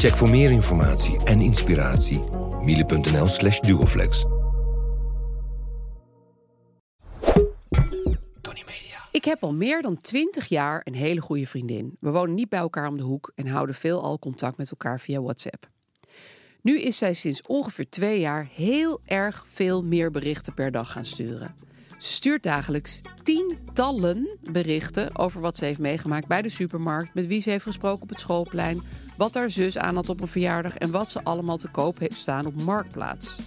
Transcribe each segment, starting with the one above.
Check voor meer informatie en inspiratie miele.nl slash duoflex. Ik heb al meer dan twintig jaar een hele goede vriendin. We wonen niet bij elkaar om de hoek en houden veelal contact met elkaar via WhatsApp. Nu is zij sinds ongeveer twee jaar heel erg veel meer berichten per dag gaan sturen. Ze stuurt dagelijks tientallen berichten over wat ze heeft meegemaakt bij de supermarkt, met wie ze heeft gesproken op het schoolplein, wat haar zus aan had op een verjaardag en wat ze allemaal te koop heeft staan op Marktplaats.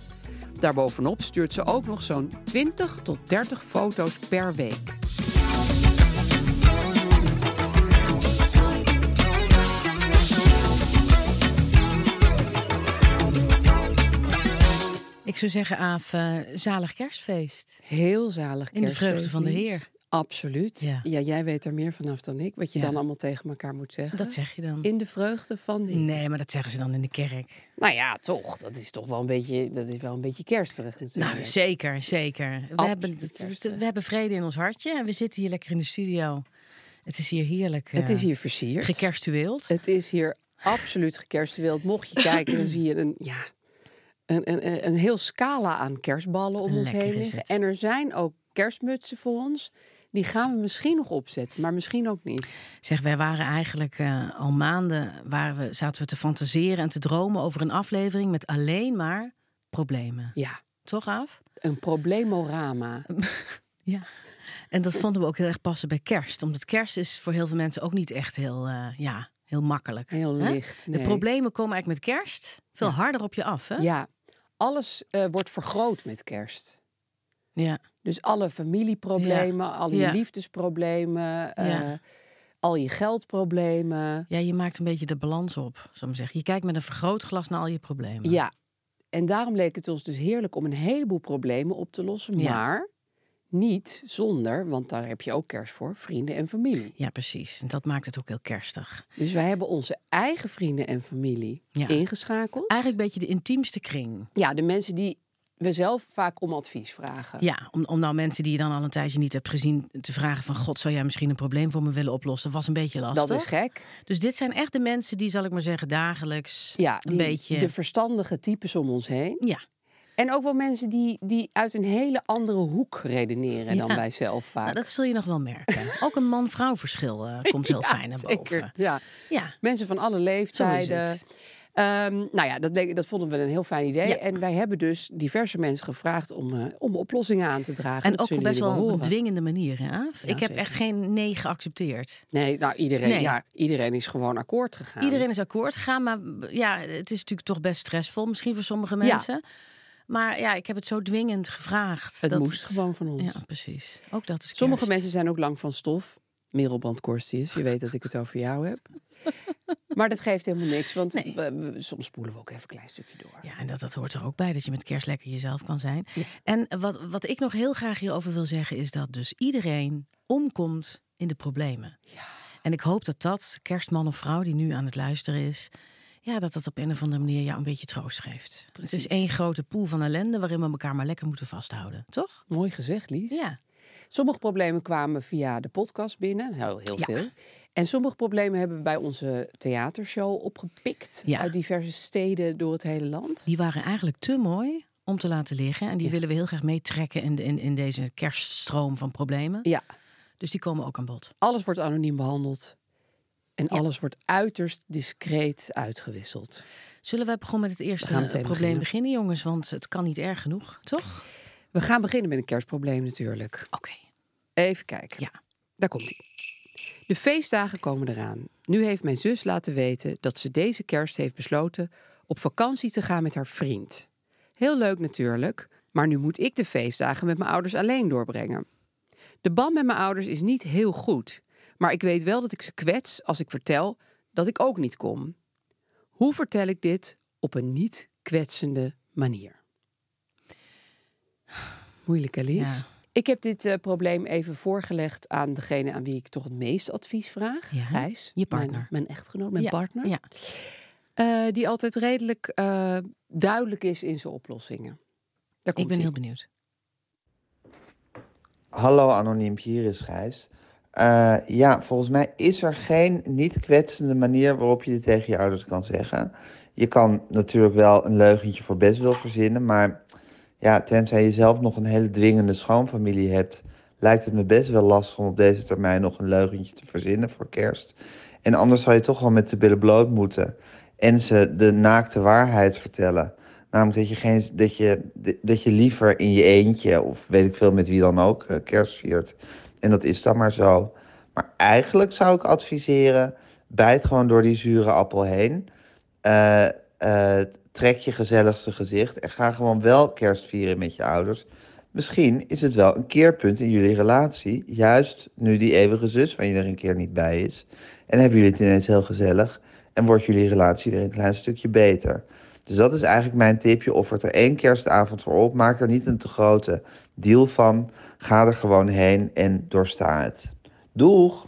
Daarbovenop stuurt ze ook nog zo'n 20 tot 30 foto's per week. Ik zou zeggen, Aaf, eh, zalig kerstfeest. Heel zalig In de vreugde van de kerstfeest, Heer. Absoluut. Ja. Ja. jij weet er meer vanaf dan ik. Wat je Ja. dan allemaal tegen elkaar moet zeggen. Dat zeg je dan. In de vreugde van Heer. Nee, maar dat zeggen ze dan in de kerk. Nou ja, toch. Dat is toch wel een beetje, dat is wel een beetje kersterig natuurlijk. Nou, zeker, zeker. We hebben, kerstig. we hebben vrede in ons hartje en we zitten hier lekker in de studio. Het is hier heerlijk. het eh, is hier versierd. gekerstueeld. Het is hier absoluut gekerstwild. Mocht je kijken, dan zie je een, ja, een, een, een- heel scala aan kerstballen om ons heen liggen. En er zijn ook kerstmutsen voor ons. Die gaan we misschien nog opzetten, maar misschien ook niet. Zeg, wij waren eigenlijk eh, al maanden waren we, zaten we te fantaseren en te dromen over een aflevering met alleen maar problemen. Ja, Toch af? een probleemorama. Ja. En dat vonden we ook heel erg passen bij kerst. Omdat kerst is voor heel veel mensen ook niet echt heel, eh, ja, heel makkelijk. Heel licht, De problemen komen eigenlijk met kerst veel harder op je af. Hè? Ja, alles eh, wordt vergroot met kerst. Ja. Dus alle familieproblemen, alle Ja. liefdesproblemen, eh, al je geldproblemen. Ja, je maakt een beetje de balans op, zou ik maar zeggen. Je kijkt met een vergrootglas naar al je problemen. Ja, en daarom leek het ons dus heerlijk om een heleboel problemen op te lossen. Maar niet zonder, want daar heb je ook kerst voor, vrienden en familie. Ja, precies. En dat maakt het ook heel kerstig. Dus wij hebben onze eigen vrienden en familie Ja. ingeschakeld. Eigenlijk een beetje de intiemste kring. Ja, de mensen die we zelf vaak om advies vragen. Ja, om, om nou mensen die je dan al een tijdje niet hebt gezien te vragen van... God, zou jij misschien een probleem voor me willen oplossen? Was een beetje lastig. Dat is gek. Dus dit zijn echt de mensen die, zal ik maar zeggen, dagelijks Ja, een die, beetje... de verstandige types om ons heen. Ja, En ook wel mensen die, die uit een hele andere hoek redeneren dan wij zelf vaak. nou, dat zul je nog wel merken. ook een man-vrouw verschil eh, komt heel Ja, fijn naar boven. zeker. Ja. Ja, Mensen van alle leeftijden. Ehm, nou ja, dat, dat vonden we een heel fijn idee. Ja. En wij hebben dus diverse mensen gevraagd om, eh, om oplossingen aan te dragen. en Dat ook zullen best wel op een dwingende manier, hè? Ja, Ik heb zeker. echt geen nee geaccepteerd. Nee, nou iedereen, Nee. Ja, iedereen is gewoon akkoord gegaan. Iedereen is akkoord gegaan, maar ja, het is natuurlijk toch best stressvol, misschien voor sommige Ja. mensen. Maar ja, ik heb het zo dwingend gevraagd. Het dat moest gewoon van ons. Ja, precies. Ook dat is Sommige kerst. mensen zijn ook lang van stof. Merel Brandkorstius, je weet dat ik het over jou heb. Maar dat geeft helemaal niks, want Nee. we- we- soms spoelen we ook even een klein stukje door. Ja, en dat, dat hoort er ook bij, dat je met kerst lekker jezelf kan zijn. En wat, wat ik nog heel graag hierover wil zeggen, is dat dus iedereen omkomt in de problemen. En ik hoop dat dat, kerstman of vrouw die nu aan het luisteren is, ja, dat dat op een of andere manier jou een beetje troost geeft. Het is één grote pool van ellende waarin we elkaar maar lekker moeten vasthouden, toch? Mooi gezegd, Lies. Ja. Sommige problemen kwamen via de podcast binnen, heel, heel Ja. veel. En sommige problemen hebben we bij onze theatershow opgepikt. Ja. Uit diverse steden door het hele land. Die waren eigenlijk te mooi om te laten liggen. En die Ja. willen we heel graag meetrekken in, in, in deze kerststroom van problemen. Ja, Dus die komen ook aan bod. alles wordt anoniem behandeld. En alles wordt uiterst discreet uitgewisseld. Zullen we gewoon met het eerste gaan meteen probleem beginnen. beginnen. jongens? Want het kan niet erg genoeg, toch? We gaan beginnen met een kerstprobleem natuurlijk. Oké. Even kijken. Ja. Daar komt hij. De feestdagen komen eraan. Nu heeft mijn zus laten weten dat ze deze kerst heeft besloten op vakantie te gaan met haar vriend. Heel leuk natuurlijk, maar nu moet ik de feestdagen met mijn ouders alleen doorbrengen. De band met mijn ouders is niet heel goed, maar ik weet wel dat ik ze kwets als ik vertel dat ik ook niet kom. Hoe vertel ik dit op een niet kwetsende manier? Moeilijk, Alice. Ja. Ik heb dit eh, probleem even voorgelegd aan degene aan wie ik toch het meest advies vraag. Ja, Gijs, je mijn- partner. Mijn, echtgenoot, mijn Ja, partner. Ja. Eh, die altijd redelijk eh, duidelijk is in zijn oplossingen. Daar Ik komt ben ie. heel benieuwd. Hallo anoniempje, hier is Gijs. Eh, ja, volgens mij is er geen niet kwetsende manier waarop je dit tegen je ouders kan zeggen. Je kan natuurlijk wel een leugentje voor best wil verzinnen, maar ja, tenzij je zelf nog een hele dwingende schoonfamilie hebt, lijkt het me best wel lastig om op deze termijn nog een leugentje te verzinnen voor kerst. En anders zou je toch wel met de billen bloot moeten en ze de naakte waarheid vertellen. Namelijk dat je, geen, dat, je, dat je liever in je eentje, of weet ik veel met wie dan ook, eh, kerst viert. En dat is dan maar zo. Maar eigenlijk zou ik adviseren, bijt gewoon door die zure appel heen. Eh, eh, trek je gezelligste gezicht en ga gewoon wel kerst vieren met je ouders. Misschien is het wel een keerpunt in jullie relatie, juist nu die eeuwige zus van je er een keer niet bij is. En hebben jullie het ineens heel gezellig en wordt jullie relatie weer een klein stukje beter. Dus dat is eigenlijk mijn tipje. Offert er één kerstavond voor op. Maak er niet een te grote deal van. Ga er gewoon heen en doorsta het. Doeg!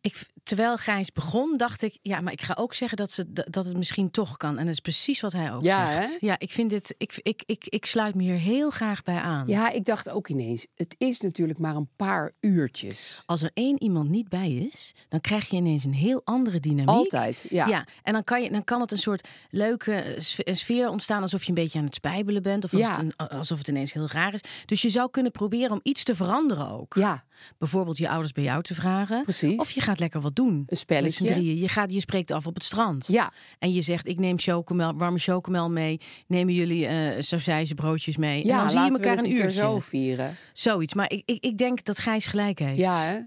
Ik, terwijl Gijs begon, dacht ik, ja, maar ik ga ook zeggen dat, ze, dat het misschien toch kan. En dat is precies wat hij ook Ja, zegt. hè? Ja, ik vind dit, ik, ik, ik, ik sluit me hier heel graag bij aan. Ja, ik dacht ook ineens, het is natuurlijk maar een paar uurtjes. Als er één iemand niet bij is, dan krijg je ineens een heel andere dynamiek. Altijd, ja. Ja, en dan kan, je, dan kan het een soort leuke eh, sf- sfeer ontstaan alsof je een beetje aan het spijbelen bent. Of als Ja. het een- alsof het ineens heel raar is. Dus je zou kunnen proberen om iets te veranderen ook. Ja, Bijvoorbeeld je ouders bij jou te vragen. Precies. Of je gaat lekker wat doen. Een spelletje. drieën. Je, gaat, je spreekt af op het strand. ja. En je zegt, ik neem chocomel, warme chocomel mee. Nemen jullie eh sausijzenbroodjes mee. ja en dan zie je laten we elkaar een uurtje. zo vieren. Zoiets. Maar ik, ik, ik denk dat Gijs gelijk heeft. Ja, hè?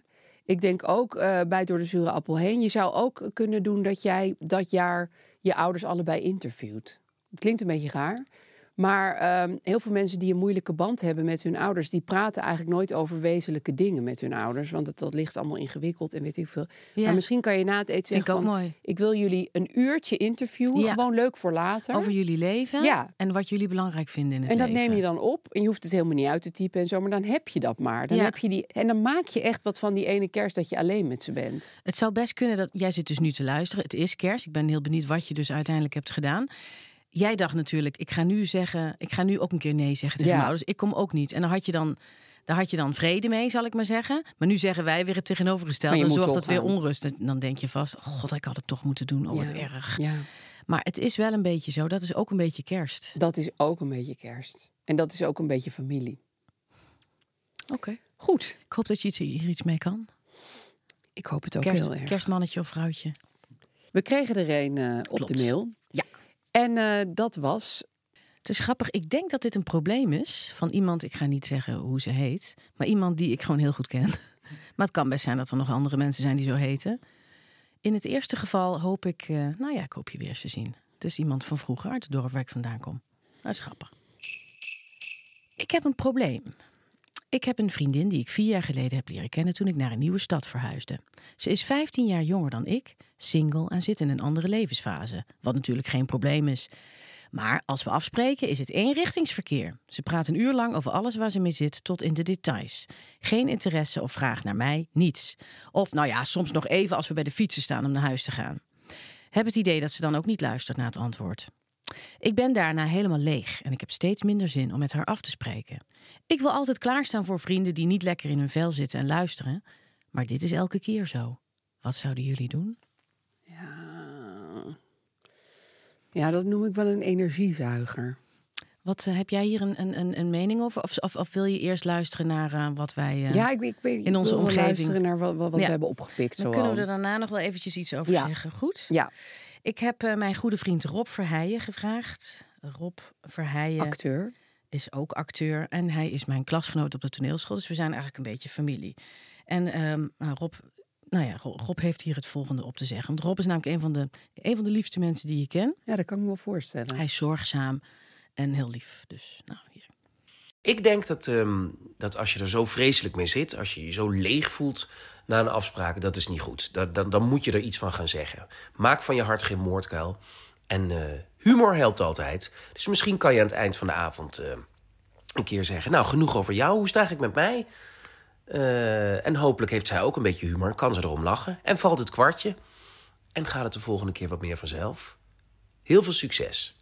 Ik denk ook eh, bij Door de Zure Appel heen. Je zou ook kunnen doen dat jij dat jaar je ouders allebei interviewt. Het klinkt een beetje raar. Maar ehm, heel veel mensen die een moeilijke band hebben met hun ouders... die praten eigenlijk nooit over wezenlijke dingen met hun ouders. Want het, dat ligt allemaal ingewikkeld en weet ik veel. Ja. Maar misschien kan je na het eten Vind ik zeggen ook van... mooi. ik wil jullie een uurtje interviewen. Ja. Gewoon leuk voor later. Over jullie leven. Ja. En wat jullie belangrijk vinden in het En dat leven. neem je dan op. En je hoeft het helemaal niet uit te typen en zo. Maar dan heb je dat maar. Dan heb je die, en dan maak je echt wat van die ene kerst dat je alleen met ze bent. Het zou best kunnen dat jij zit dus nu te luisteren. Het is kerst. Ik ben heel benieuwd wat je dus uiteindelijk hebt gedaan. Jij dacht natuurlijk, ik ga nu zeggen, ik ga nu ook een keer nee zeggen tegen Ja. mijn ouders. Ik kom ook niet. En dan had je dan, daar had je dan vrede mee, zal ik maar zeggen. Maar nu zeggen wij weer het tegenovergestelde. Dan zorgt dat weer onrust. En dan denk je vast, oh god, ik had het toch moeten doen. Oh, wat Ja. erg. Ja. Maar het is wel een beetje zo. Dat is ook een beetje kerst. Dat is ook een beetje kerst. En dat is ook een beetje familie. Oké. Goed. Ik hoop dat je hier iets mee kan. Ik hoop het ook Kerst, heel erg. kerstmannetje of vrouwtje. We kregen er een eh, op Klopt. de mail. Ja. En eh, dat was... Het is grappig. Ik denk dat dit een probleem is van iemand, ik ga niet zeggen hoe ze heet, maar iemand die ik gewoon heel goed ken. Maar het kan best zijn dat er nog andere mensen zijn die zo heten. In het eerste geval hoop ik, eh, nou ja, ik hoop je weer eens te zien. Het is iemand van vroeger uit het dorp waar ik vandaan kom. Dat is grappig. Ik heb een probleem. Ik heb een vriendin die ik vier jaar geleden heb leren kennen toen ik naar een nieuwe stad verhuisde. Ze is 15 jaar jonger dan ik, single en zit in een andere levensfase. Wat natuurlijk geen probleem is. Maar als we afspreken is het eenrichtingsverkeer. Ze praat een uur lang over alles waar ze mee zit, tot in de details. Geen interesse of vraag naar mij, niets. Of nou ja, soms nog even als we bij de fietsen staan om naar huis te gaan. Heb het idee dat ze dan ook niet luistert naar het antwoord. Ik ben daarna helemaal leeg en ik heb steeds minder zin om met haar af te spreken. Ik wil altijd klaarstaan voor vrienden die niet lekker in hun vel zitten en luisteren. Maar dit is elke keer zo. Wat zouden jullie doen? Ja, dat noem ik wel een energiezuiger. Wat eh, heb jij hier een, een, een, mening over? Of, of, of wil je eerst luisteren naar eh, wat wij. eh, Ja, ik, ik, ik in onze omgeving. luisteren naar wat, wat, wat Ja. we hebben opgepikt. dan zo kunnen we er daarna nog wel eventjes iets over Ja. zeggen. Goed? Ja, Ik heb eh, mijn goede vriend Rob Verheijen gevraagd. Rob Verheijen acteur. is ook acteur en hij is mijn klasgenoot op de toneelschool. Dus we zijn eigenlijk een beetje familie. En ehm, nou, Rob, nou ja, Ro- Rob heeft hier het volgende op te zeggen. Want Rob is namelijk een van de, een van de liefste mensen die je ken. Ja, dat kan ik me wel voorstellen. Hij is zorgzaam en heel lief. Dus nou. Ik denk dat, ehm, dat als je er zo vreselijk mee zit, als je je zo leeg voelt na een afspraak, dat is niet goed. Dan, dan, dan moet je er iets van gaan zeggen. Maak van je hart geen moordkuil. En eh, humor helpt altijd. Dus misschien kan je aan het eind van de avond eh, een keer zeggen: Nou, genoeg over jou. Hoe sta ik met mij? Eh, en hopelijk heeft zij ook een beetje humor. Kan ze erom lachen. En valt het kwartje. En gaat het de volgende keer wat meer vanzelf. Heel veel succes.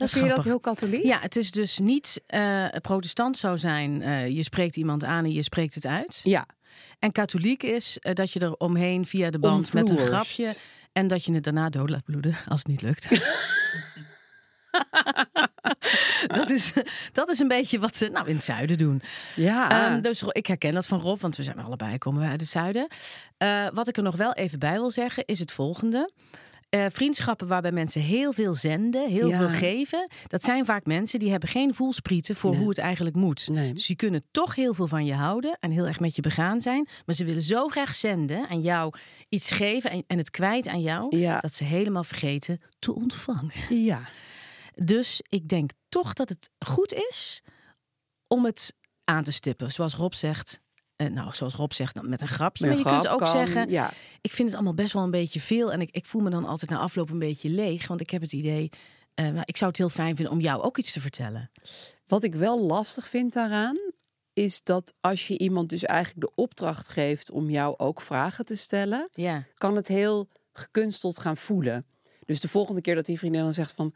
Dat is je dat heel katholiek? Ja, het is dus niet eh, protestant zou zijn. eh, je spreekt iemand aan en je spreekt het uit. Ja. En katholiek is eh, dat je er omheen via de band met een grapje. En dat je het daarna dood laat bloeden als het niet lukt. dat, is, dat is een beetje wat ze nou, in het zuiden doen. Ja. Ehm, dus ik herken dat van Rob, want we zijn allebei komen we uit het zuiden. Wat ik er nog wel even bij wil zeggen is het volgende. Eh, vriendschappen waarbij mensen heel veel zenden, heel Ja. veel geven. Dat zijn vaak mensen die hebben geen voelsprieten voor hoe het eigenlijk moet. Nee. Dus die kunnen toch heel veel van je houden en heel erg met je begaan zijn. Maar ze willen zo graag zenden en jou iets geven en, en het kwijt aan jou. Ja. Dat ze helemaal vergeten te ontvangen. ja. Dus ik denk toch dat het goed is om het aan te stippen. Zoals Rob zegt. Eh, nou, zoals Rob zegt, dan met een grapje. Met een maar je kunt ook kan, zeggen, ja. ik vind het allemaal best wel een beetje veel. En ik, ik voel me dan altijd na afloop een beetje leeg. Want ik heb het idee, nou, ik zou het heel fijn vinden om jou ook iets te vertellen. Wat ik wel lastig vind daaraan, is dat als je iemand dus eigenlijk de opdracht geeft om jou ook vragen te stellen, Ja, kan het heel gekunsteld gaan voelen. Dus de volgende keer dat die vriendin dan zegt van,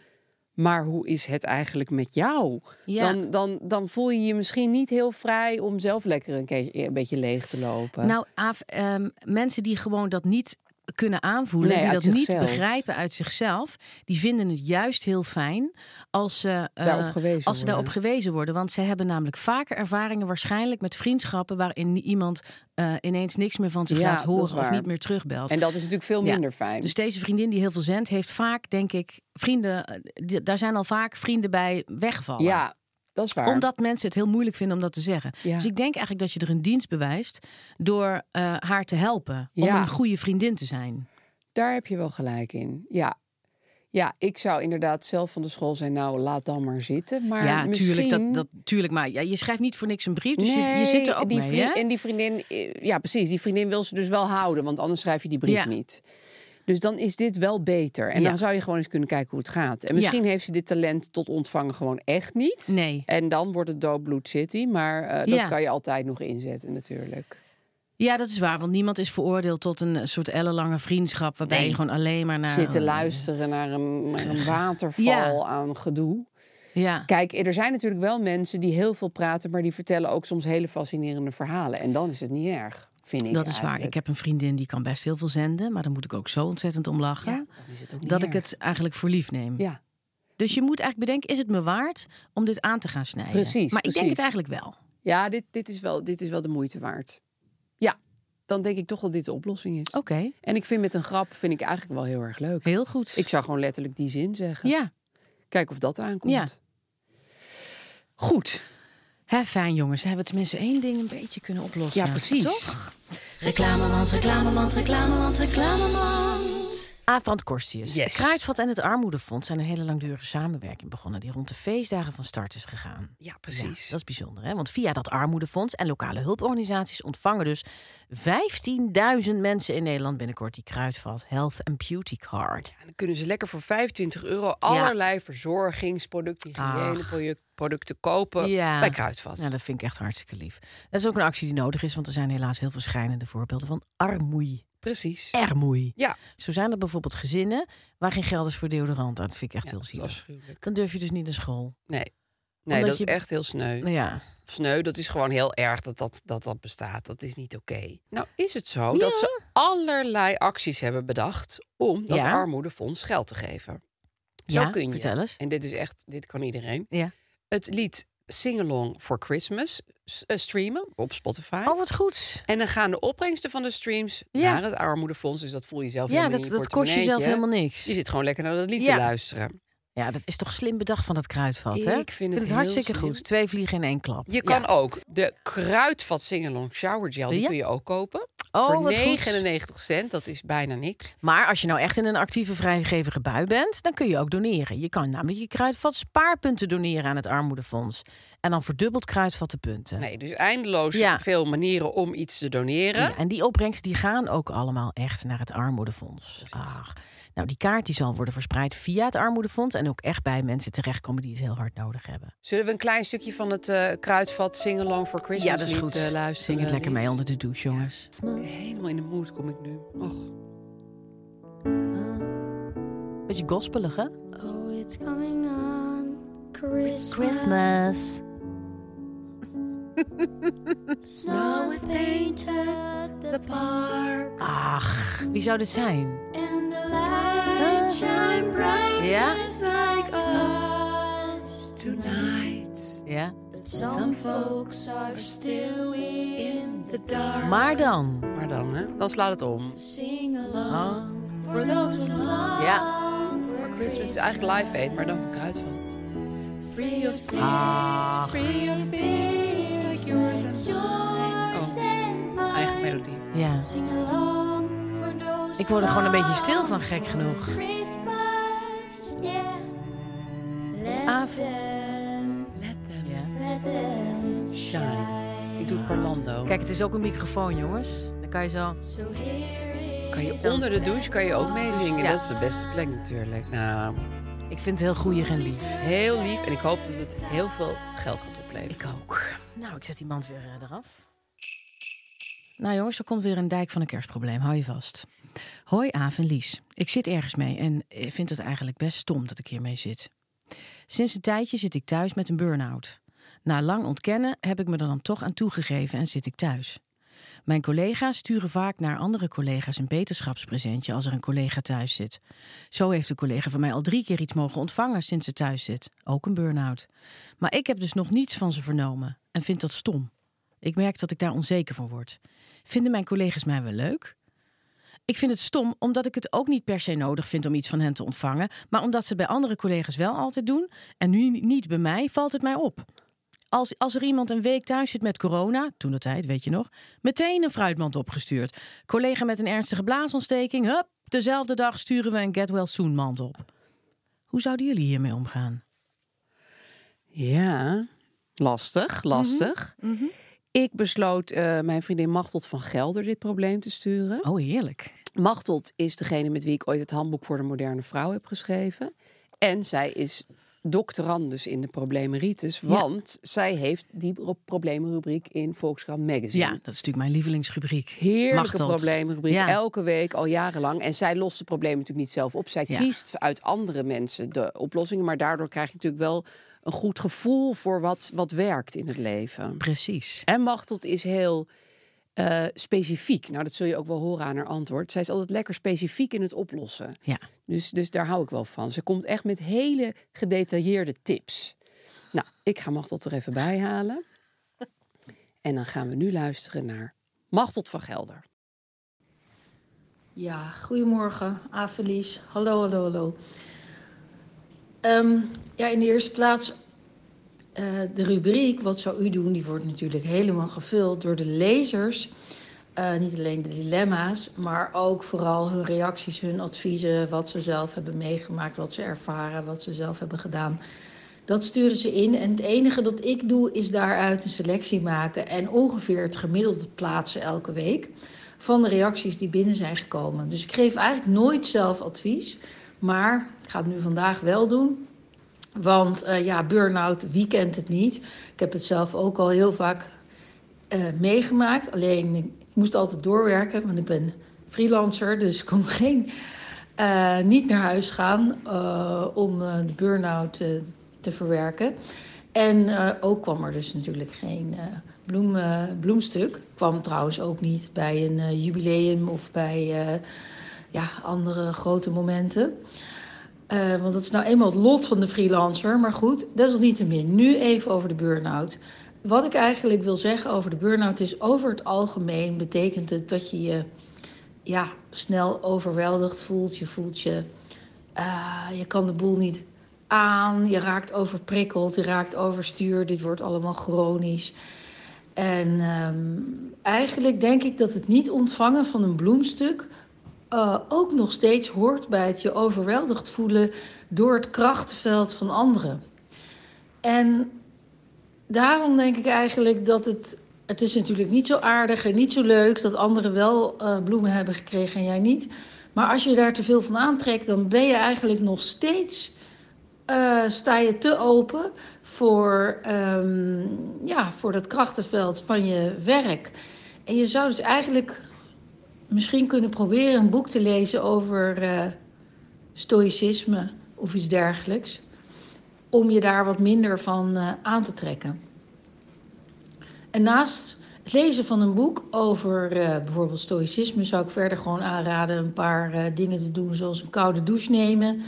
maar hoe is het eigenlijk met jou? Ja. Dan, dan, dan voel je je misschien niet heel vrij om zelf lekker een, keer, een beetje leeg te lopen. nou Aaf, ehm, mensen die gewoon dat niet kunnen aanvoelen, Nee, die dat niet begrijpen uit zichzelf, die vinden het juist heel fijn als ze, eh, Daarop gewezen als ze daarop worden. gewezen worden. Want ze hebben namelijk vaker ervaringen waarschijnlijk met vriendschappen waarin iemand eh, ineens niks meer van zich Ja, laat horen of niet meer terugbelt. en dat is natuurlijk veel Ja. minder fijn. Dus deze vriendin die heel veel zendt, heeft vaak, denk ik, vrienden. eh, Daar zijn al vaak vrienden bij weggevallen. ja, dat is waar. Omdat mensen het heel moeilijk vinden om dat te zeggen. Ja. Dus ik denk eigenlijk dat je er een dienst bewijst door eh, haar te helpen. Om Ja. een goede vriendin te zijn. Daar heb je wel gelijk in. Ja. Ja, ik zou inderdaad zelf van de school zijn. Nou, laat dan maar zitten. Maar ja, misschien... tuurlijk. Dat, dat, tuurlijk maar ja, je schrijft niet voor niks een brief. Dus je, je zit er ook die mee. vriend-? En die vriendin, eh, ja precies, die vriendin wil ze dus wel houden, want anders schrijf je die brief Ja. niet. Dus dan is dit wel beter. En Ja. dan zou je gewoon eens kunnen kijken hoe het gaat. En misschien heeft ze dit talent tot ontvangen gewoon echt niet. Nee. En dan wordt het doodbloed city. Maar eh, dat Ja. kan je altijd nog inzetten natuurlijk. Ja, dat is waar. Want niemand is veroordeeld tot een soort ellenlange vriendschap. Waarbij Nee. je gewoon alleen maar naar. Zitten luisteren naar een, naar een waterval aan gedoe. Ja. Kijk, er zijn natuurlijk wel mensen die heel veel praten... maar die vertellen ook soms hele fascinerende verhalen. En dan is het niet erg, vind ik Dat is waar. Ik heb een vriendin die kan best heel veel zenden. Maar daar moet ik ook zo ontzettend om lachen. Ja, dan dat ik het eigenlijk voor lief neem. Ja, Dus je moet eigenlijk bedenken, is het me waard om dit aan te gaan snijden? Precies, Maar ik denk het eigenlijk wel. ja dit, dit, is wel, dit is wel de moeite waard. Ja, dan denk ik toch dat dit de oplossing is. Oké, En ik vind met een grap vind ik eigenlijk wel heel erg leuk. heel goed. Ik zou gewoon letterlijk die zin zeggen. Ja, Kijk of dat aankomt. Ja. Goed. Hè, fijn jongens. Dan hebben we tenminste één ding een beetje kunnen oplossen. Ja, precies. Toch? Reclamemand, reclamemand, reclamemand, reclamemand. Aafrand Korstius. Yes. Het Kruidvat en het Armoedefonds zijn een hele langdurige samenwerking begonnen... die rond de feestdagen van start is gegaan. Ja, precies. Ja, dat is bijzonder, hè? Want via dat armoedefonds en lokale hulporganisaties ontvangen dus 15.000 mensen in Nederland binnenkort die Kruidvat Health and Beauty Card. En dan kunnen ze lekker voor 25 euro allerlei verzorgingsproducten, hygiëneproducten kopen Ja. bij Kruidvat. Ja, dat vind ik echt hartstikke lief. Dat is ook een actie die nodig is, want er zijn helaas heel veel schrijnende voorbeelden van armoei. Precies. Ermoei. Ja, Zo zijn er bijvoorbeeld gezinnen waar geen geld is voor deodorant. Dat vind ik echt ja heel zielig. Dan durf je dus niet naar school. Nee, nee Omdat dat je- is echt heel sneu. Nou ja, Sneu, dat is gewoon heel erg dat dat, dat, dat bestaat. Dat is niet oké. Nou is het zo dat ze allerlei acties hebben bedacht om dat Ja. armoedefonds geld te geven. Zo Ja, kun je. vertel eens. En dit is echt, dit kan iedereen. Ja. Het lied Sing Along for Christmas eh, streamen op Spotify. Oh, wat goed. En dan gaan de opbrengsten van de streams Ja. naar het armoedefonds. Dus dat voel je zelf Ja, helemaal dat, in je dat kost je zelf portemonneetje. helemaal niks. Je zit gewoon lekker naar dat lied Ja. te luisteren. Ja, dat is toch slim bedacht van dat kruidvat, hè? Ik vind het heel hartstikke slim. goed. Twee vliegen in één klap. Je kan ook de kruidvat Singalong Shower Gel, die Ja. kun je ook kopen. Oh, voor wat goed. 99 cent, dat is bijna niks. Maar als je nou echt in een actieve vrijgevige bui bent, dan kun je ook doneren. Je kan namelijk je kruidvat spaarpunten doneren aan het armoedefonds. En dan verdubbelt kruidvat de punten. Nee, dus eindeloos Ja. veel manieren om iets te doneren. Ja, en die opbrengst die gaan ook allemaal echt naar het armoedefonds. Ach, nou, die kaart die zal worden verspreid via het armoedefonds en ook echt bij mensen terechtkomen die het heel hard nodig hebben. Zullen we een klein stukje van het eh, kruidvat Sing Along for Christmas Ja, dat is goed. eh, luisteren? Zing het lekker mee onder de douche, jongens. Helemaal in de mood kom ik nu. Och. Beetje gospelig, hè? Oh, it's coming on Christmas. Christmas. Snow is painted the park, Ach, wie zou dit zijn? and the lights shine bright Ja? just like us tonight. Ja. But some folks are still in the dark. Maar dan? Maar dan, hè? Dan slaat het om. Sing along for those who long Ja. for Christmas is eigenlijk live aid, maar dan van kruidvat. free of tears, Ach. free of like yours and mine. Yours and mine. Eigen melodie. Ja. Ik word er gewoon een beetje stil van, gek genoeg. Af. them, Let them Ja. let them shine. Ik doe het. Kijk, het is ook een microfoon, jongens. Dan kan je zo... Kan je onder de douche kan je ook meezingen. Ja. Dat is de beste plek natuurlijk. Nou, Ik vind het heel goeie en lief. heel lief. En ik hoop dat het heel veel geld gaat opleveren. Ik ook. Nou, ik zet die mand weer eh, eraf. Nou jongens, er komt weer een dijk van een kerstprobleem. Hou je vast. Hoi Aaf Lies. Ik zit ergens mee en vind het eigenlijk best stom dat ik hiermee zit. Sinds een tijdje zit ik thuis met een burn-out. Na lang ontkennen heb ik me er dan toch aan toegegeven en zit ik thuis. Mijn collega's sturen vaak naar andere collega's een beterschapspresentje als er een collega thuis zit. Zo heeft een collega van mij al drie keer iets mogen ontvangen sinds ze thuis zit. Ook een burn-out. Maar ik heb dus nog niets van ze vernomen en vind dat stom. Ik merk dat ik daar onzeker van word. Vinden mijn collega's mij wel leuk? Ik vind het stom omdat ik het ook niet per se nodig vind om iets van hen te ontvangen, maar omdat ze bij andere collega's wel altijd doen en nu niet bij mij, valt het mij op. Als, als er iemand een week thuis zit met corona, toen de tijd, weet je nog, meteen een fruitmand opgestuurd. Collega met een ernstige blaasontsteking, hup, dezelfde dag sturen we een get well soon mand op. Hoe zouden jullie hiermee omgaan? Ja, lastig, lastig. Ik besloot eh, mijn vriendin Machteld van Gelder dit probleem te sturen. Oh, heerlijk. Machteld is degene met wie ik ooit het handboek voor de moderne vrouw heb geschreven. En zij is doctorandus in de problemeritis, want zij heeft die pro- problemenrubriek in Volkskrant Magazine. Ja, dat is natuurlijk mijn lievelingsrubriek. Heerlijke Machteld. probleemrubriek, Ja. elke week al jarenlang. En zij lost de problemen natuurlijk niet zelf op. Zij Ja. kiest uit andere mensen de oplossingen. Maar daardoor krijg je natuurlijk wel een goed gevoel voor wat, wat werkt in het leven. Precies. En Machteld is heel eh, specifiek. Nou, dat zul je ook wel horen aan haar antwoord. Zij is altijd lekker specifiek in het oplossen. Ja. Dus, dus daar hou ik wel van. Ze komt echt met hele gedetailleerde tips. Nou, ik ga Machteld er even bij halen. En dan gaan we nu luisteren naar Machteld van Gelder. Ja, goedemorgen, Avelies. Hallo, hallo, hallo. Ehm, ja, in de eerste plaats, eh, de rubriek Wat zou u doen? Die wordt natuurlijk helemaal gevuld door de lezers. Eh, niet alleen de dilemma's, maar ook vooral hun reacties, hun adviezen, wat ze zelf hebben meegemaakt, wat ze ervaren, wat ze zelf hebben gedaan. Dat sturen ze in en het enige dat ik doe is daaruit een selectie maken en ongeveer het gemiddelde plaatsen elke week van de reacties die binnen zijn gekomen. Dus ik geef eigenlijk nooit zelf advies, maar ik ga het nu vandaag wel doen. Want eh, ja, burn-out, wie kent het niet? Ik heb het zelf ook al heel vaak eh, meegemaakt. Alleen ik moest altijd doorwerken, want ik ben freelancer, dus ik kon geen, eh, niet naar huis gaan om de burn-out te verwerken. En ook kwam er dus natuurlijk geen bloem, bloemstuk. Kwam trouwens ook niet bij een jubileum of bij ja, andere grote momenten. Eh, want dat is nou eenmaal het lot van de freelancer. Maar goed, desalniettemin. Nu even over de burn-out. Wat ik eigenlijk wil zeggen over de burn-out is... over het algemeen betekent het dat je je ja, snel overweldigd voelt. Je voelt je... eh, je kan de boel niet aan. Je raakt overprikkeld. Je raakt overstuur. Dit wordt allemaal chronisch. En ehm, eigenlijk denk ik dat het niet ontvangen van een bloemstuk eh, ook nog steeds hoort bij het je overweldigd voelen door het krachtenveld van anderen. En daarom denk ik eigenlijk dat het. Het is natuurlijk niet zo aardig en niet zo leuk dat anderen wel eh, bloemen hebben gekregen en jij niet. Maar als je daar te veel van aantrekt, dan ben je eigenlijk nog steeds. eh, sta je te open voor, ehm, ja, voor dat krachtenveld van je werk. En je zou dus eigenlijk misschien kunnen proberen een boek te lezen over eh, stoïcisme of iets dergelijks. Om je daar wat minder van eh, aan te trekken. En naast het lezen van een boek over eh, bijvoorbeeld stoïcisme zou ik verder gewoon aanraden een paar dingen te doen, zoals een koude douche nemen.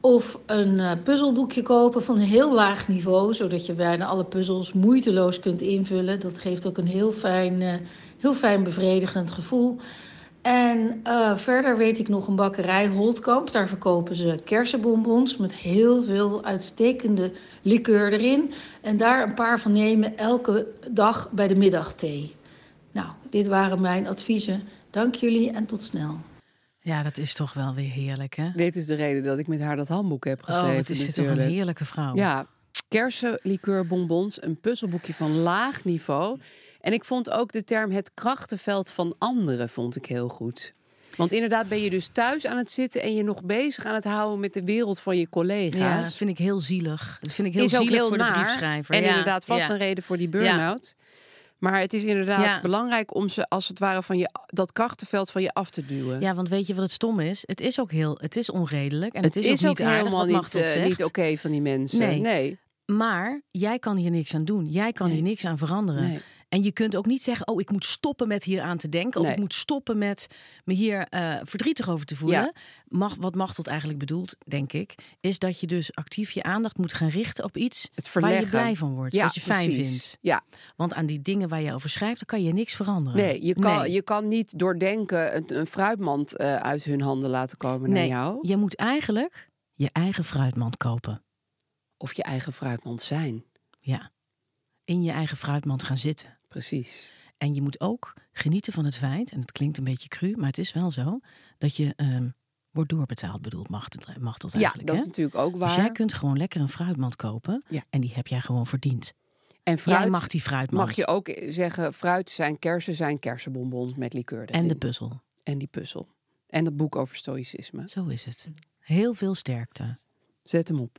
Of een puzzelboekje kopen van een heel laag niveau, zodat je bijna alle puzzels moeiteloos kunt invullen. Dat geeft ook een heel fijn, heel fijn bevredigend gevoel. En eh, verder weet ik nog een bakkerij, Holtkamp. Daar verkopen ze kersenbonbons met heel veel uitstekende likeur erin. En daar een paar van nemen elke dag bij de middagthee. Nou, dit waren mijn adviezen. Dank jullie en tot snel. Ja, dat is toch wel weer heerlijk, hè? Dit is de reden dat ik met haar dat handboek heb geschreven. Oh, het is toch een heerlijke vrouw. Ja, kersenlikeurbonbons, een puzzelboekje van laag niveau. En ik vond ook de term het krachtenveld van anderen vond ik heel goed. Want inderdaad ben je dus thuis aan het zitten en je nog bezig aan het houden met de wereld van je Ja, collega's. dat vind ik heel zielig. Dat vind ik heel is ook zielig heel voor de briefschrijver. En Ja, inderdaad vast ja. een reden voor die burn-out. Maar het is inderdaad Ja. belangrijk om ze als het ware van je dat krachtenveld van je af te duwen. Ja, want weet je wat het stom is? Het is ook heel, het is onredelijk en het, het is, is, ook ook niet aardig helemaal wat niet, eh, niet oké van die mensen. Nee. nee. Maar jij kan hier niks aan doen. Jij kan hier niks aan veranderen. Nee. En je kunt ook niet zeggen: Oh, ik moet stoppen met hier aan te denken. Of Nee. ik moet stoppen met me hier eh, verdrietig over te voelen. Ja. Mag, wat Machteld eigenlijk bedoelt, denk ik, is dat je dus actief je aandacht moet gaan richten op iets waar je blij van wordt. Ja, wat je fijn precies. vindt. Ja, Want aan die dingen waar je over schrijft, dan kan je niks veranderen. nee je, kan, Nee. je kan niet door denken een, een fruitmand eh, uit hun handen laten komen naar nee, jou. je moet eigenlijk je eigen fruitmand kopen. Of je eigen fruitmand zijn. Ja. In je eigen fruitmand gaan zitten. Precies. En je moet ook genieten van het feit, en het klinkt een beetje cru, maar het is wel zo, dat je ehm, wordt doorbetaald, bedoelt Machteld, Machteld Ja, eigenlijk. dat hè? is natuurlijk ook waar. Dus jij kunt gewoon lekker een fruitmand kopen Ja. en die heb jij gewoon verdiend. en fruit jij mag die fruitmand. mag je ook zeggen, fruit zijn kersen zijn kersenbonbons met erin. en de puzzel. en die puzzel. En dat boek over stoïcisme. Zo is het. Heel veel sterkte. Zet hem op.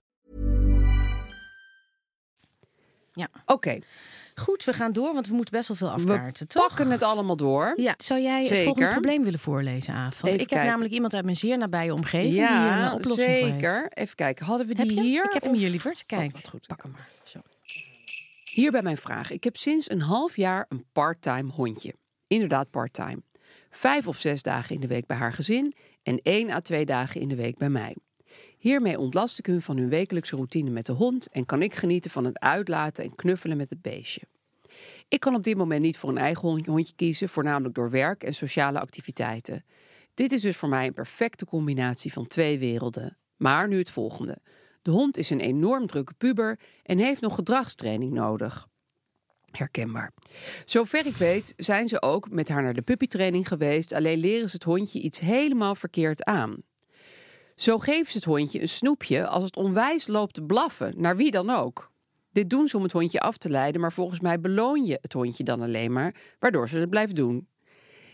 Ja. Oké, Goed, we gaan door, want we moeten best wel veel afkaarten, we toch? pakken het allemaal door. Ja, zou jij het Zeker. volgende probleem willen voorlezen, Aaf? Want Even ik heb kijken. namelijk iemand uit mijn zeer nabije omgeving die hier een Ja, oplossing voor heeft. zeker. Even kijken, hadden we Heb die je? hier? Ik heb hem of- hier, lieverd. Kijk, Oh, wat goed. pak hem maar. Zo. Hier bij mijn vraag. Ik heb sinds een half jaar een parttime hondje. Inderdaad parttime. Vijf of zes dagen in de week bij haar gezin en één à twee dagen in de week bij mij. Hiermee ontlast ik hun van hun wekelijkse routine met de hond en kan ik genieten van het uitlaten en knuffelen met het beestje. Ik kan op dit moment niet voor een eigen hond- hondje kiezen, voornamelijk door werk en sociale activiteiten. Dit is dus voor mij een perfecte combinatie van twee werelden. Maar nu het volgende. De hond is een enorm drukke puber en heeft nog gedragstraining nodig. Herkenbaar. Zover ik weet zijn ze ook met haar naar de puppytraining geweest, alleen leren ze het hondje iets helemaal verkeerd aan. Zo geven ze het hondje een snoepje als het onwijs loopt te blaffen, naar wie dan ook. Dit doen ze om het hondje af te leiden, maar volgens mij beloon je het hondje dan alleen maar, waardoor ze het blijft doen.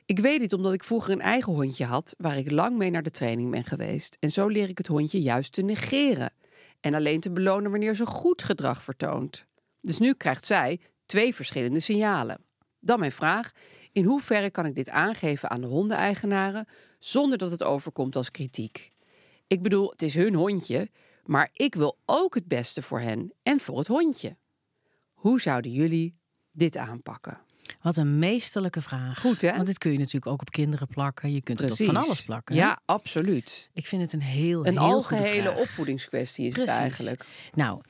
Ik weet dit omdat ik vroeger een eigen hondje had waar ik lang mee naar de training ben geweest. En zo leer ik het hondje juist te negeren en alleen te belonen wanneer ze goed gedrag vertoont. Dus nu krijgt zij twee verschillende signalen. Dan mijn vraag: in hoeverre kan ik dit aangeven aan de hondeneigenaren zonder dat het overkomt als kritiek? Ik bedoel, het is hun hondje, maar ik wil ook het beste voor hen en voor het hondje. Hoe zouden jullie dit aanpakken? Wat een meesterlijke vraag. Goed, hè? Want dit kun je natuurlijk ook op kinderen plakken. Je kunt het op van alles plakken. hè? Ja, absoluut. Ik vind het een heel, Een heel goede algehele opvoedingskwestie is Precies. het eigenlijk. Nou,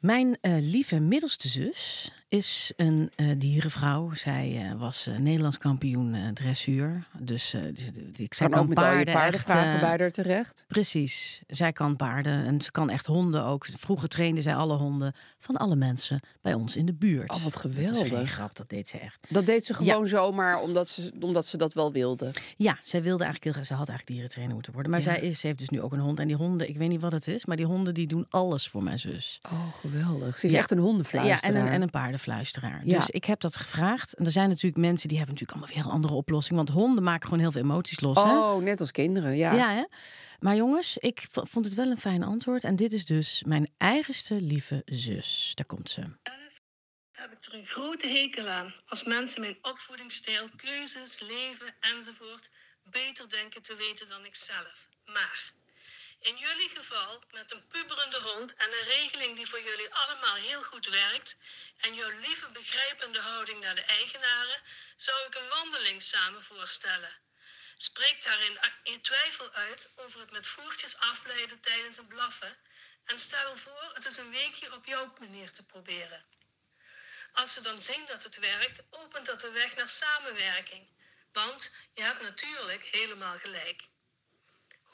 mijn eh, lieve middelste zus is een eh, dierenvrouw. Zij eh, was eh, Nederlands kampioen dressuur. Dus dus, ik zij Kan ook met al je paarden paardenvragen echt, bij haar terecht. Precies. Zij kan paarden en ze kan echt honden ook. Vroeger trainde zij alle honden van alle mensen bij ons in de buurt. Oh, wat Dat is geweldig. grap, dat deed ze echt. Dat deed ze gewoon zomaar omdat ze, omdat ze dat wel wilde. Ja, zij wilde eigenlijk heel graag, ze had eigenlijk dierentrainer moeten worden. Maar zij is, ze heeft dus nu ook een hond. En die honden, ik weet niet wat het is, maar die honden die doen alles voor mijn zus. Oh, geweldig. Ze is Ja. echt een Ja, hondenfluisteraar. en een, en een paardenfluisteraar. Ja. Dus ik heb dat gevraagd. En er zijn natuurlijk mensen die hebben natuurlijk allemaal weer een andere oplossing. Want honden maken gewoon heel veel emoties los. hè? Oh, net als kinderen, ja. Ja, hè? Maar jongens, ik vond het wel een fijn antwoord. En dit is dus mijn eigenste lieve zus. Daar komt ze. heb ik er een grote hekel aan als mensen mijn opvoedingsstijl, keuzes, leven enzovoort beter denken te weten dan ik zelf. Maar in jullie geval, met een puberende hond en een regeling die voor jullie allemaal heel goed werkt en jouw lieve begrijpende houding naar de eigenaren, zou ik een wandeling samen voorstellen. Spreek daarin je twijfel uit over het met voertjes afleiden tijdens het blaffen en stel voor het is een weekje op jouw manier te proberen. Als ze dan zien dat het werkt, opent dat de weg naar samenwerking. Want je hebt natuurlijk helemaal gelijk.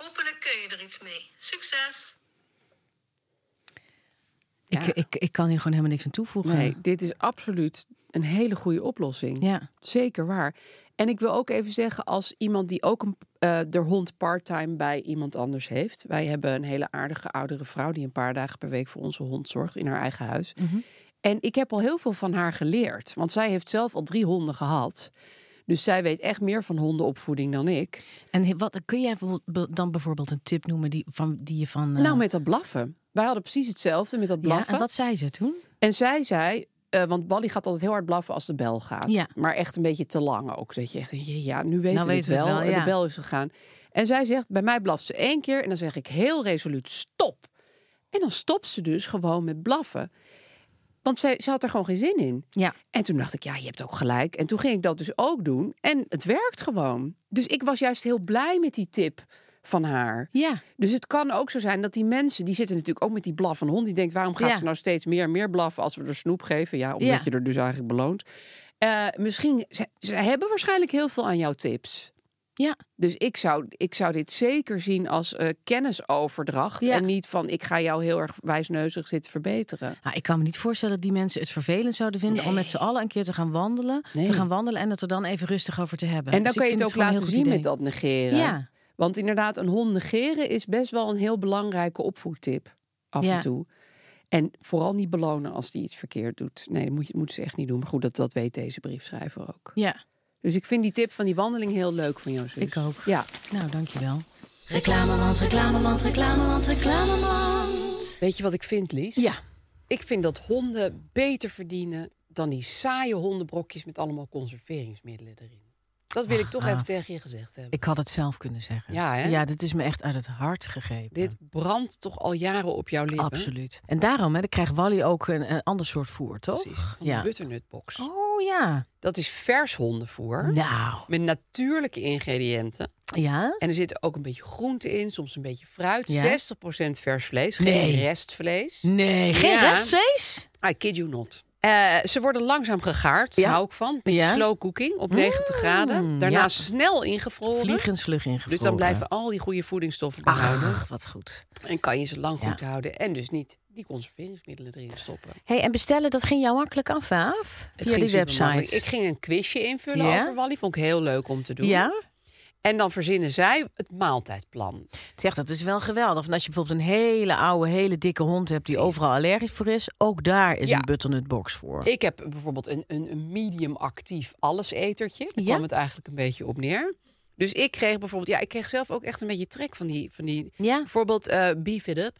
Hopelijk kun je er iets mee. Succes! Ja. Ik, ik, ik kan hier gewoon helemaal niks aan toevoegen. Nee, dit is absoluut een hele goede oplossing. Ja. Zeker waar. En ik wil ook even zeggen, als iemand die ook een, eh de hond part-time bij iemand anders heeft. Wij hebben een hele aardige oudere vrouw die een paar dagen per week voor onze hond zorgt in haar eigen huis. Mhm. En ik heb al heel veel van haar geleerd. Want zij heeft zelf al drie honden gehad. Dus zij weet echt meer van hondenopvoeding dan ik. En wat, kun jij dan bijvoorbeeld een tip noemen die, van, die je van... eh, Nou, met dat blaffen. Wij hadden precies hetzelfde met dat ja, blaffen. en wat zei ze toen? En zij zei, eh, want Bally gaat altijd heel hard blaffen als de bel gaat. Ja. Maar echt een beetje te lang ook. Dat je echt ja, nu weten Nou we weten het we wel. het wel, En ja. De bel is gegaan. En zij zegt, bij mij blaft ze één keer. En dan zeg ik heel resoluut, stop. En dan stopt ze dus gewoon met blaffen. Want zij, ze had er gewoon geen zin in. Ja. En toen dacht ik, ja, je hebt ook gelijk. En toen ging ik dat dus ook doen. En het werkt gewoon. Dus ik was juist heel blij met die tip van haar. Ja. Dus het kan ook zo zijn dat die mensen, die zitten natuurlijk ook met die blaf van hond. Die denkt, waarom gaat Ja. ze nou steeds meer en meer blaffen als we er snoep geven? Ja, omdat Ja. je er dus eigenlijk beloont. Eh, misschien, ze, ze hebben waarschijnlijk heel veel aan jouw tips. Ja. Dus ik zou, ik zou dit zeker zien als eh, kennisoverdracht. Ja. En niet van, ik ga jou heel erg wijsneuzig zitten verbeteren. Nou, ik kan me niet voorstellen dat die mensen het vervelend zouden vinden om met z'n allen een keer te gaan wandelen. Nee. Te gaan wandelen en het er dan even rustig over te hebben. En dan Dus kan je het ook laten zien met dat negeren. Ja. Want inderdaad, een hond negeren is best wel een heel belangrijke opvoedtip. Af Ja. en toe. En vooral niet belonen als die iets verkeerd doet. Nee, dat moet, je, moet ze echt niet doen. Maar goed, dat, dat weet deze briefschrijver ook. Ja, Dus ik vind die tip van die wandeling heel leuk van jou, zus. Ik ook. Ja. nou dankjewel. Reclamemand, reclamemand, reclamemand, reclamemand. Weet je wat ik vind, Lies? Ja. Ik vind dat honden beter verdienen dan die saaie hondenbrokjes met allemaal conserveringsmiddelen erin. Dat wil ik toch even tegen je gezegd hebben. Ik had het zelf kunnen zeggen. Ja, hè? Ja, dit is me echt uit het hart gegrepen. Dit brandt toch al jaren op jouw lippen? Absoluut. En daarom hè, dan krijgt Wally ook een, een ander soort voer, toch? Precies, van ja. de butternutbox. Oh ja. Dat is vers hondenvoer. Nou. Met natuurlijke ingrediënten. Ja? En er zit ook een beetje groente in, soms een beetje fruit. Ja? 60% vers vlees, geen Nee. restvlees. Nee, geen Ja. restvlees? I kid you not. Eh, ze worden langzaam gegaard, Ja. hou ik van. Beetje Ja. slow cooking op 90 graden. Daarna ja. snel ingevroren. Vliegensvlug ingevroren. Dus dan blijven al die goede voedingsstoffen behouden. Ach, wat goed. En kan je ze lang goed houden. En dus niet die conserveringsmiddelen erin stoppen. Hey, en bestellen, dat ging jou makkelijk af, Via die website. Ik ging een quizje invullen over Wally. Vond ik heel leuk om te doen. Ja? En dan verzinnen zij het maaltijdplan. Zeg, dat is wel geweldig. Als je bijvoorbeeld een hele oude, hele dikke hond hebt die overal allergisch voor is, ook daar is Ja. een butternut box voor. Ik heb bijvoorbeeld een, een, een medium actief allesetertje. Daar Ja? kwam het eigenlijk een beetje op neer. Dus ik kreeg bijvoorbeeld, ja, ik kreeg zelf ook echt een beetje trek van die, van die Ja, bijvoorbeeld eh beef it up.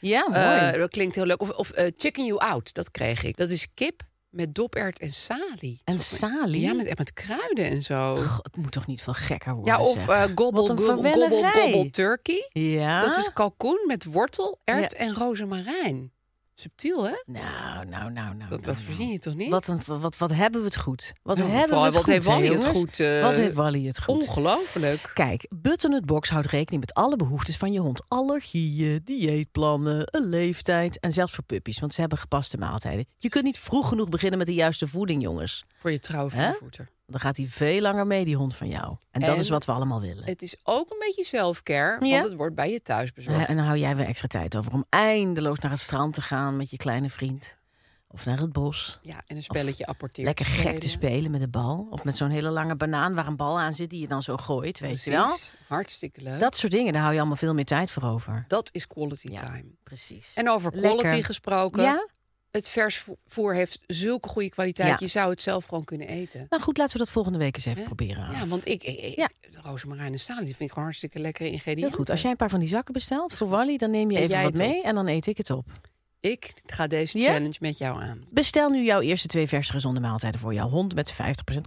ja mooi. Eh, dat klinkt heel leuk. Of, of eh, chicken you out, dat kreeg ik. Dat is kip met dopert en salie. en salie? Ja, met, met kruiden en zo. Goh, het moet toch niet veel gekker worden? Ja, of zeg. eh gobbel, gobbel, verwellerij. gobbel turkey. Ja? Dat is kalkoen met wortel, ert Ja. en rozemarijn. Subtiel, hè? Nou, nou, nou, nou. Dat, dat nou, verzin je toch niet? Wat, een, wat, wat hebben we het goed? Wat Nou, hebben vooral, we het wat goed, heeft Wally het goed, eh, wat heeft Wally het goed? Ongelooflijk. Kijk, Butternut Box houdt rekening met alle behoeftes van je hond. Allergieën, dieetplannen, een leeftijd en zelfs voor puppies, want ze hebben gepaste maaltijden. Je kunt niet vroeg genoeg beginnen met de juiste voeding, jongens. Voor je trouwe Hè? voorvoeter. Dan gaat hij veel langer mee, die hond van jou. En dat is wat we allemaal willen. Het is ook een beetje self-care, Ja. want het wordt bij je thuis bezorgd. Eh, En dan hou jij weer extra tijd over om eindeloos naar het strand te gaan met je kleine vriend. Of naar het bos. Ja, en een spelletje apporteert. Lekker gek te spelen met de bal. Of met zo'n hele lange banaan waar een bal aan zit die je dan zo gooit, weet je wel? Hartstikke leuk. Dat, Dat soort dingen, daar hou je allemaal veel meer tijd voor over. is quality Ja. time. Precies. En over quality Lekker. gesproken. Ja? Het vers voer heeft zulke goede kwaliteit. Ja. Je zou het zelf gewoon kunnen eten. Nou goed, laten we dat volgende week eens even proberen. Ja, want ik, ik, ik Ja. rozemarijn en salie, die vind ik gewoon hartstikke lekkere Heel ingrediënten. goed. Als jij een paar van die zakken bestelt voor Wally, dan neem je even wat mee en dan eet ik het op. Ik ga deze Ja? challenge met jou aan. Bestel nu jouw eerste twee verse gezonde maaltijden voor jouw hond met 50%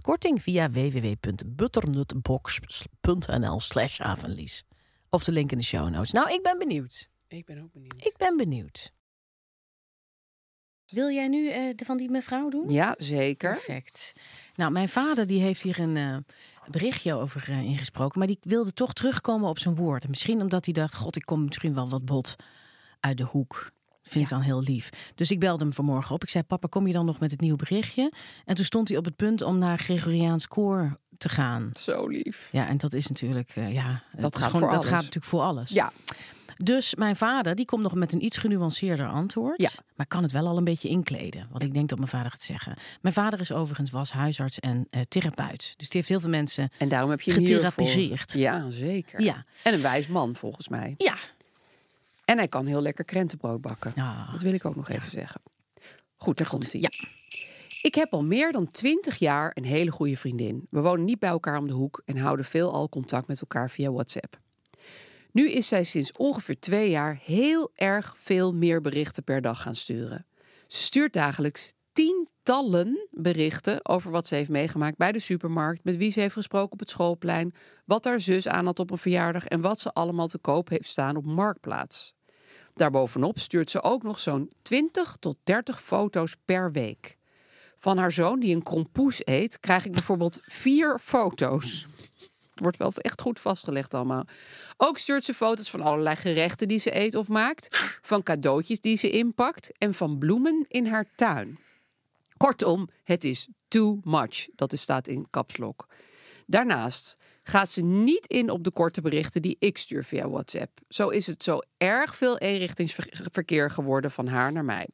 korting via www.butternutbox.nl slash avenlies. Of de link in de show notes. Nou, ik ben benieuwd. Ik ben ook benieuwd. Ik ben benieuwd. Wil jij nu eh, de van die mevrouw doen? Ja, zeker. Perfect. Nou, mijn vader die heeft hier een eh, berichtje over eh, ingesproken. Maar die wilde toch terugkomen op zijn woord. En misschien omdat hij dacht, god, ik kom misschien wel wat bot uit de hoek. Vind ik dan heel lief. Dus ik belde hem vanmorgen op. Ik zei, papa, kom je dan nog met het nieuwe berichtje? En toen stond hij op het punt om naar Gregoriaans koor te gaan. Zo lief. Ja, en dat is natuurlijk, ja, Dat gaat gewoon, voor dat alles. gaat natuurlijk voor alles. Ja, Dus mijn vader, die komt nog met een iets genuanceerder antwoord. Ja. Maar kan het wel al een beetje inkleden. Wat ik denk dat mijn vader gaat zeggen. Mijn vader is overigens was huisarts en eh, therapeut. Dus die heeft heel veel mensen... en daarom heb je. Getherapiseerd. Ja, zeker. Ja. En een wijs man, volgens mij. Ja. En hij kan heel lekker krentenbrood bakken. Ja. Dat wil ik ook nog even zeggen. Goed, daar komt hij. Ja. Ik heb al meer dan twintig jaar een hele goede vriendin. We wonen niet bij elkaar om de hoek en houden veelal contact met elkaar via WhatsApp. Nu is zij sinds ongeveer twee jaar heel erg veel meer berichten per dag gaan sturen. Ze stuurt dagelijks tientallen berichten over wat ze heeft meegemaakt bij de supermarkt, met wie ze heeft gesproken op het schoolplein, wat haar zus aan had op een verjaardag en wat ze allemaal te koop heeft staan op Marktplaats. Daarbovenop stuurt ze ook nog zo'n 20 tot 30 foto's per week. Van haar zoon die een krompoes eet, krijg ik bijvoorbeeld vier foto's. Wordt wel echt goed vastgelegd allemaal. Ook stuurt ze foto's van allerlei gerechten die ze eet of maakt, van cadeautjes die ze inpakt en van bloemen in haar tuin. Kortom, het is too much. Dat staat in kapslok. Daarnaast gaat ze niet in op de korte berichten die ik stuur via WhatsApp. Zo is het zo erg veel eenrichtingsverkeer geworden van haar naar mij.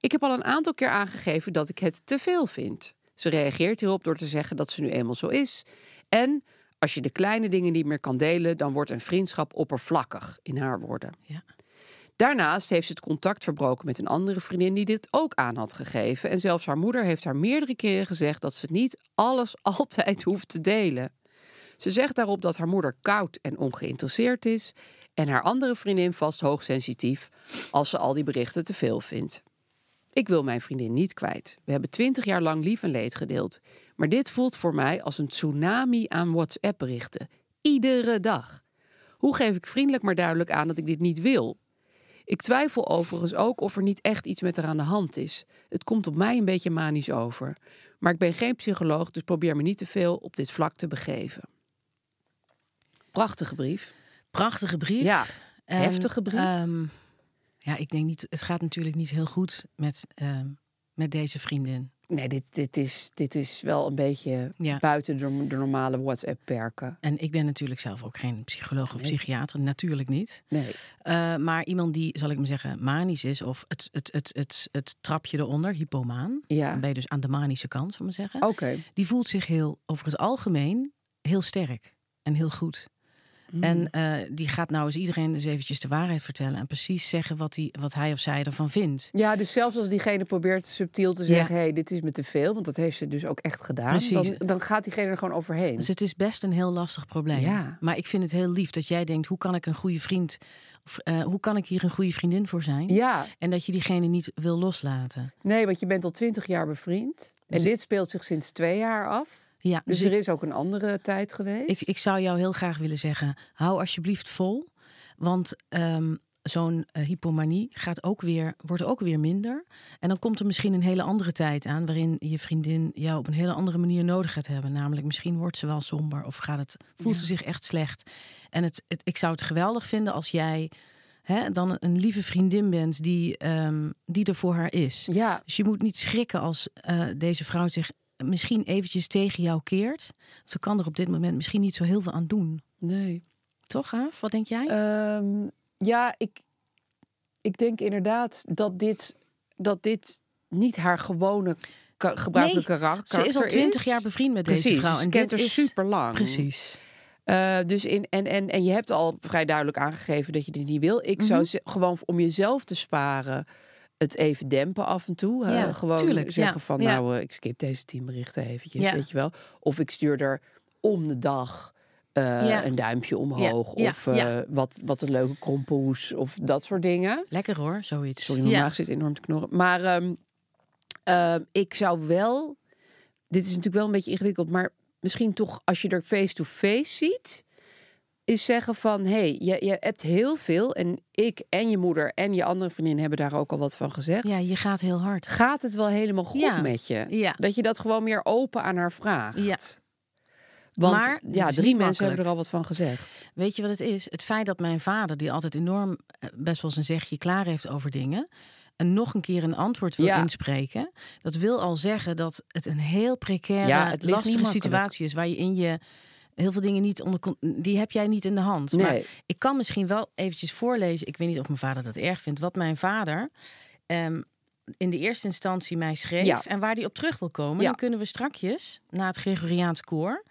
Ik heb al een aantal keer aangegeven dat ik het te veel vind. Ze reageert hierop door te zeggen dat ze nu eenmaal zo is. En als je de kleine dingen niet meer kan delen, dan wordt een vriendschap oppervlakkig, in haar woorden. Ja. Daarnaast heeft ze het contact verbroken met een andere vriendin die dit ook aan had gegeven. En zelfs haar moeder heeft haar meerdere keren gezegd dat ze niet alles altijd hoeft te delen. Ze zegt daarop dat haar moeder koud en ongeïnteresseerd is en haar andere vriendin vast hoogsensitief als ze al die berichten te veel vindt. Ik wil mijn vriendin niet kwijt. We hebben twintig jaar lang lief en leed gedeeld. Maar dit voelt voor mij als een tsunami aan WhatsApp-berichten. Iedere dag. Hoe geef ik vriendelijk maar duidelijk aan dat ik dit niet wil? Ik twijfel overigens ook of er niet echt iets met haar aan de hand is. Het komt op mij een beetje manisch over. Maar ik ben geen psycholoog, dus probeer me niet te veel op dit vlak te begeven. Prachtige brief. Prachtige brief. Ja, En, heftige brief. ehm, ja, ik denk niet, het gaat natuurlijk niet heel goed met, ehm, met deze vriendin. Nee, dit, dit, is, dit is wel een beetje Ja. buiten de, de normale WhatsApp-perken. En ik ben natuurlijk zelf ook geen psycholoog of Nee. psychiater, natuurlijk niet. Nee. Eh, maar iemand die, zal ik maar zeggen, manisch is, of het, het, het, het, het trapje eronder, hypomaan. Ja. Dan ben je dus aan de manische kant, zal ik maar zeggen. Oké. Die voelt zich heel, over het algemeen, heel sterk. en heel goed. Mm. En eh, die gaat nou eens iedereen eens eventjes de waarheid vertellen en precies zeggen wat, hij wat hij of zij ervan vindt. Ja, dus zelfs als diegene probeert subtiel te zeggen... hé, hey, dit is me te veel, want dat heeft ze dus ook echt gedaan. Precies. Dan, dan gaat diegene er gewoon overheen. Dus het is best een heel lastig probleem. Ja. Maar ik vind het heel lief dat jij denkt: hoe kan ik een goede vriend, of eh, hoe kan ik hier een goede vriendin voor zijn? Ja, En dat je diegene niet wil loslaten. nee, want je bent al twintig jaar bevriend. En Dus- dit speelt zich sinds twee jaar af. Ja, Dus dus er ik, is ook een andere tijd geweest. ik, ik zou jou heel graag willen zeggen: hou alsjeblieft vol. Want ehm, zo'n eh, hypomanie gaat ook weer, wordt ook weer minder. En dan komt er misschien een hele andere tijd aan waarin je vriendin jou op een hele andere manier nodig gaat hebben. Namelijk, misschien wordt ze wel somber of gaat het, voelt ze zich echt slecht. En het, het, ik zou het geweldig vinden als jij hè, dan een lieve vriendin bent die, ehm, die er voor haar is. Ja, Dus je moet niet schrikken als eh, deze vrouw zich misschien eventjes tegen jou keert. Ze kan er op dit moment misschien niet zo heel veel aan doen. nee. Toch, Haaf? Wat denk jij? Ehm, ja, ik, ik denk inderdaad dat dit, dat dit niet haar gewone ka- gebruikelijke Nee, karakter Ze is al twintig jaar bevriend met deze vrouw. ze En kent dit is super lang. Precies. Eh, dus in, en, en, en je hebt al vrij duidelijk aangegeven dat je dit niet wil. Ik Mhm. zou ze- gewoon om jezelf te sparen het even dempen af en toe. Gewoon tuurlijk, zeggen ja, van ja. nou, eh, ik skip deze tien berichten eventjes, weet je wel. Of ik stuur er om de dag eh, een duimpje omhoog. Of eh. Wat, wat een leuke krompoes of dat soort dingen. Lekker hoor, zoiets. Sorry, mijn maag zit enorm te knorren. Maar ehm, ehm, ik zou wel... Dit is natuurlijk wel een beetje ingewikkeld, maar misschien toch als je er face-to-face ziet... is zeggen van, hé, hey, je, je hebt heel veel... en ik en je moeder en je andere vriendin hebben daar ook al wat van gezegd. ja, je gaat heel hard. Gaat het wel helemaal goed Ja, met je? ja. Dat je dat gewoon meer open aan haar vraagt. Ja. Want Maar ja, drie mensen hebben er al wat van gezegd. Weet je wat het is? Het feit dat mijn vader, die altijd enorm eh, best wel zijn zegje klaar heeft over dingen. En nog een keer een antwoord wil Ja. inspreken. Dat wil al zeggen dat het een heel precaire, Ja, lastige situatie is. Waar je in je heel veel dingen niet onder Die heb jij niet in de hand. Maar ik kan misschien wel eventjes voorlezen. Ik weet niet of mijn vader dat erg vindt. Wat mijn vader ehm, in de eerste instantie mij schreef. Ja. En waar hij op terug wil komen. Ja. Dan kunnen we strakjes, na het Gregoriaans koor.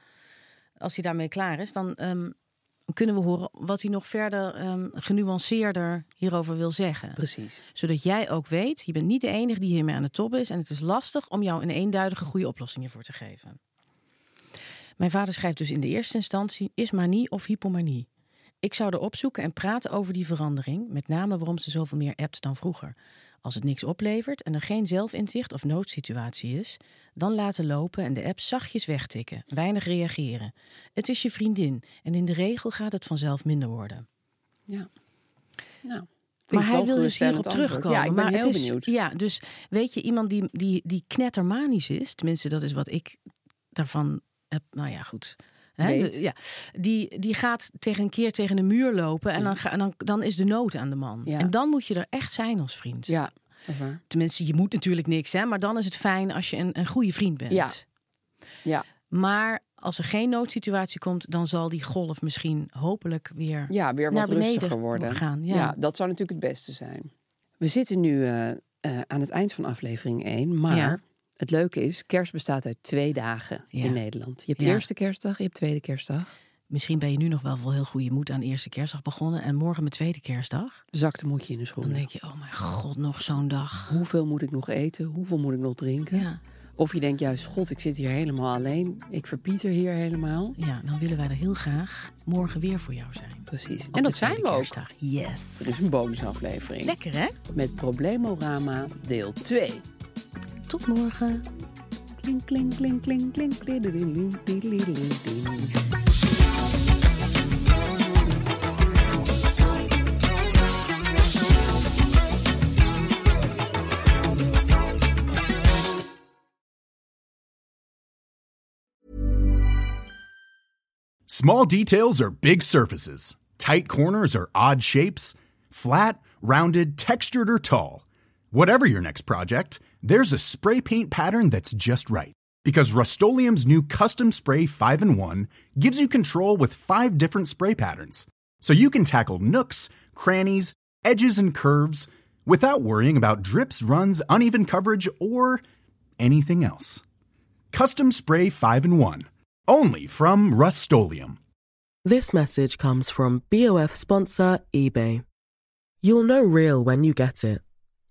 Als hij daarmee klaar is, dan ehm, kunnen we horen wat hij nog verder ehm, genuanceerder hierover wil zeggen. Precies. Zodat jij ook weet, je bent niet de enige die hiermee aan de top is. En het is lastig om jou een eenduidige goede oplossing hiervoor te geven. Mijn vader schrijft dus in de eerste instantie: is manie of hypomanie? Ik zou er opzoeken en praten over die verandering, met name waarom ze zoveel meer appt dan vroeger. Als het niks oplevert en er geen zelfinzicht of noodsituatie is, dan laten lopen en de app zachtjes wegtikken, weinig reageren. Het is je vriendin en in de regel gaat het vanzelf minder worden. Ja. Nou, Maar hij wil dus hierop terugkomen. Ja, ik ben maar heel het is, benieuwd. Ja, dus weet je, iemand die, die, die knettermanisch is, tenminste, dat is wat ik daarvan. Nou ja, goed. Hè, de- ja, die, die gaat tegen een keer tegen een muur lopen en dan, ga, en dan, dan is de nood aan de man. Ja. En dan moet je er echt zijn als vriend. Ja. Tenminste, je moet natuurlijk niks, hè, maar dan is het fijn als je een, een goede vriend bent. Ja. Ja. Maar als er geen noodsituatie komt, dan zal die golf misschien hopelijk weer Ja, weer naar wat beneden rustiger worden. gaan. Ja. Ja. dat zou natuurlijk het beste zijn. We zitten nu eh, eh, aan het eind van aflevering 1. Maar. Het leuke is, kerst bestaat uit twee dagen Ja. in Nederland. Je hebt Ja. eerste kerstdag, je hebt tweede kerstdag. Misschien ben je nu nog wel vol heel goede moed aan eerste kerstdag begonnen en morgen met tweede kerstdag. Zakte moet je in de Dan schoenen. denk je, oh mijn god, nog zo'n dag. Hoeveel moet ik nog eten? Hoeveel moet ik nog drinken? Ja, Of je denkt juist, god, ik zit hier helemaal alleen. Ik verpieter hier helemaal. ja, dan willen wij er heel graag morgen weer voor jou zijn. Precies. Op en dat de zijn we ook. Yes. Er is een bonusaflevering. Lekker hè? Met Problemorama deel 2. Tot morgen. Klink, klink, klink, klink, klink. diddeliling, ding. Small details are big surfaces. Tight corners are odd shapes. Flat, rounded, textured, or tall. Whatever your next project, there's a spray paint pattern that's just right. Because Rust new Custom Spray 5 in 1 gives you control with five different spray patterns. So you can tackle nooks, crannies, edges, and curves without worrying about drips, runs, uneven coverage, or anything else. Custom Spray 5 in 1. Only from Rust This message comes from BOF sponsor eBay. You'll know real when you get it.